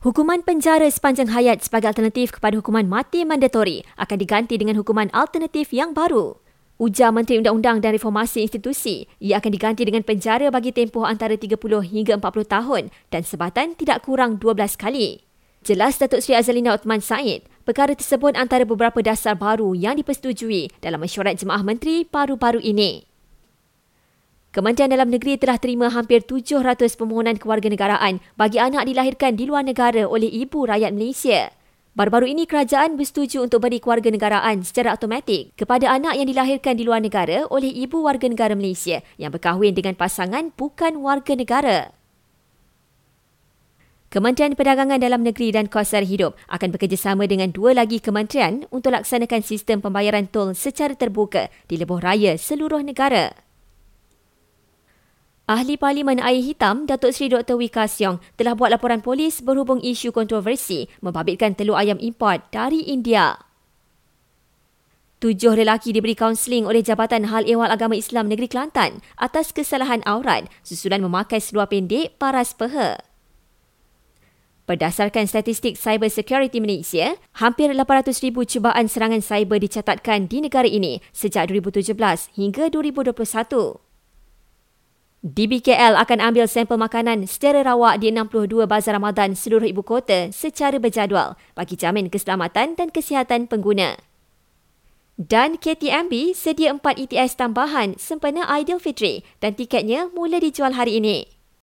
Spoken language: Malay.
Hukuman penjara sepanjang hayat sebagai alternatif kepada hukuman mati mandatori akan diganti dengan hukuman alternatif yang baru. Ujar Menteri Undang-Undang dan Reformasi Institusi, ia akan diganti dengan penjara bagi tempoh antara 30 hingga 40 tahun dan sebatan tidak kurang 12 kali. Jelas Datuk Seri Azalina Othman Said, perkara tersebut antara beberapa dasar baru yang dipersetujui dalam mesyuarat Jemaah Menteri baru-baru ini. Kementerian Dalam Negeri telah terima hampir 700 permohonan kewarganegaraan bagi anak dilahirkan di luar negara oleh ibu rakyat Malaysia. Baru-baru ini kerajaan bersetuju untuk beri kewarganegaraan secara automatik kepada anak yang dilahirkan di luar negara oleh ibu warga negara Malaysia yang berkahwin dengan pasangan bukan warga negara. Kementerian Perdagangan Dalam Negeri dan Kos Hidup akan bekerjasama dengan dua lagi kementerian untuk laksanakan sistem pembayaran tol secara terbuka di lebuh raya seluruh negara. Ahli Parlimen Air Hitam, Datuk Seri Dr. Wika Siong telah buat laporan polis berhubung isu kontroversi membabitkan telur ayam import dari India. Tujuh lelaki diberi kaunseling oleh Jabatan Hal Ehwal Agama Islam Negeri Kelantan atas kesalahan aurat susulan memakai seluar pendek paras peha. Berdasarkan statistik Cyber Security Malaysia, hampir 800,000 cubaan serangan cyber dicatatkan di negara ini sejak 2017 hingga 2021. DBKL akan ambil sampel makanan secara rawak di 62 bazar Ramadan seluruh ibu kota secara berjadual bagi jamin keselamatan dan kesihatan pengguna. Dan KTMB sedia 4 ETS tambahan sempena Aidilfitri dan tiketnya mula dijual hari ini.